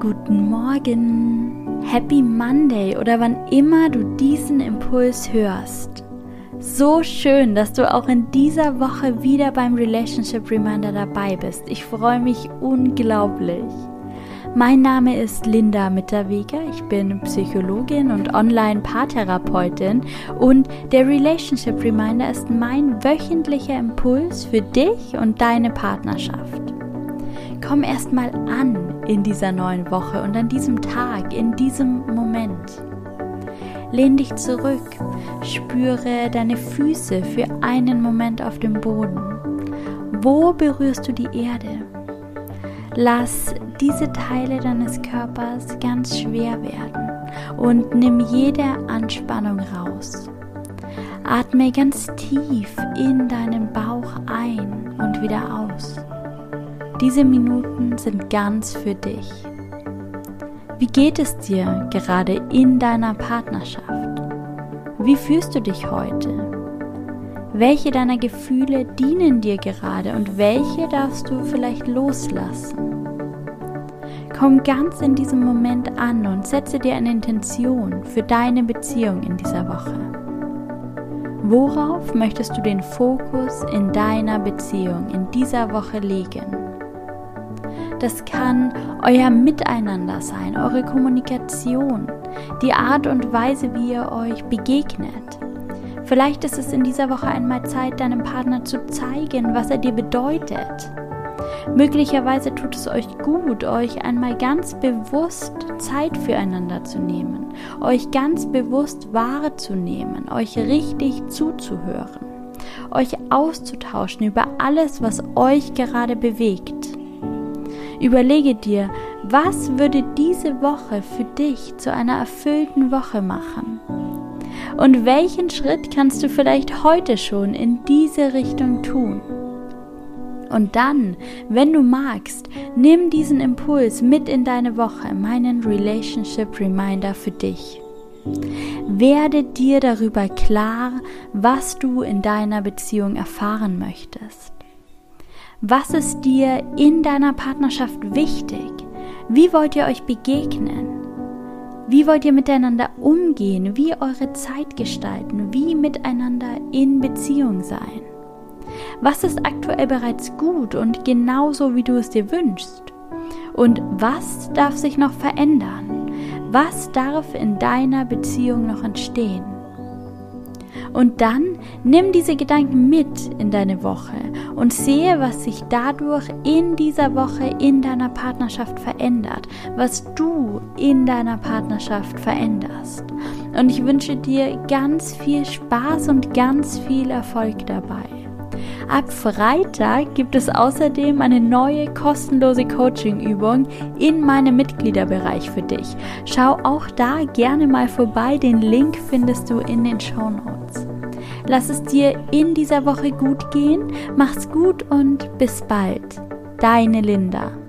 Guten Morgen, Happy Monday oder wann immer du diesen Impuls hörst. So schön, dass du auch in dieser Woche wieder beim Relationship Reminder dabei bist. Ich freue mich unglaublich. Mein Name ist Linda Mitterweger, ich bin Psychologin und Online-Paartherapeutin und der Relationship Reminder ist mein wöchentlicher Impuls für dich und deine Partnerschaft. Komm erstmal an in dieser neuen Woche und an diesem Tag, in diesem Moment. Lehn dich zurück, spüre deine Füße für einen Moment auf dem Boden. Wo berührst du die Erde? Lass diese Teile deines Körpers ganz schwer werden und nimm jede Anspannung raus. Atme ganz tief in deinen Bauch ein und wieder aus. Diese Minuten sind ganz für dich. Wie geht es dir gerade in deiner Partnerschaft? Wie fühlst du dich heute? Welche deiner Gefühle dienen dir gerade und welche darfst du vielleicht loslassen? Komm ganz in diesem Moment an und setze dir eine Intention für deine Beziehung in dieser Woche. Worauf möchtest du den Fokus in deiner Beziehung in dieser Woche legen? Das kann euer Miteinander sein, eure Kommunikation, die Art und Weise, wie ihr euch begegnet. Vielleicht ist es in dieser Woche einmal Zeit, deinem Partner zu zeigen, was er dir bedeutet. Möglicherweise tut es euch gut, euch einmal ganz bewusst Zeit füreinander zu nehmen, euch ganz bewusst wahrzunehmen, euch richtig zuzuhören, euch auszutauschen über alles, was euch gerade bewegt. Überlege dir, was würde diese Woche für dich zu einer erfüllten Woche machen? Und welchen Schritt kannst du vielleicht heute schon in diese Richtung tun? Und dann, wenn du magst, nimm diesen Impuls mit in deine Woche, meinen Relationship Reminder für dich. Werde dir darüber klar, was du in deiner Beziehung erfahren möchtest. Was ist dir in deiner Partnerschaft wichtig? Wie wollt ihr euch begegnen? Wie wollt ihr miteinander umgehen? Wie eure Zeit gestalten? Wie miteinander in Beziehung sein? Was ist aktuell bereits gut und genauso wie du es dir wünschst? Und was darf sich noch verändern? Was darf in deiner Beziehung noch entstehen? Und dann nimm diese Gedanken mit in deine Woche und sehe, was sich dadurch in dieser Woche in deiner Partnerschaft verändert, was du in deiner Partnerschaft veränderst. Und ich wünsche dir ganz viel Spaß und ganz viel Erfolg dabei. Ab Freitag gibt es außerdem eine neue kostenlose Coaching-Übung in meinem Mitgliederbereich für dich. Schau auch da gerne mal vorbei. Den Link findest du in den Show Notes. Lass es dir in dieser Woche gut gehen. Mach's gut und bis bald. Deine Linda.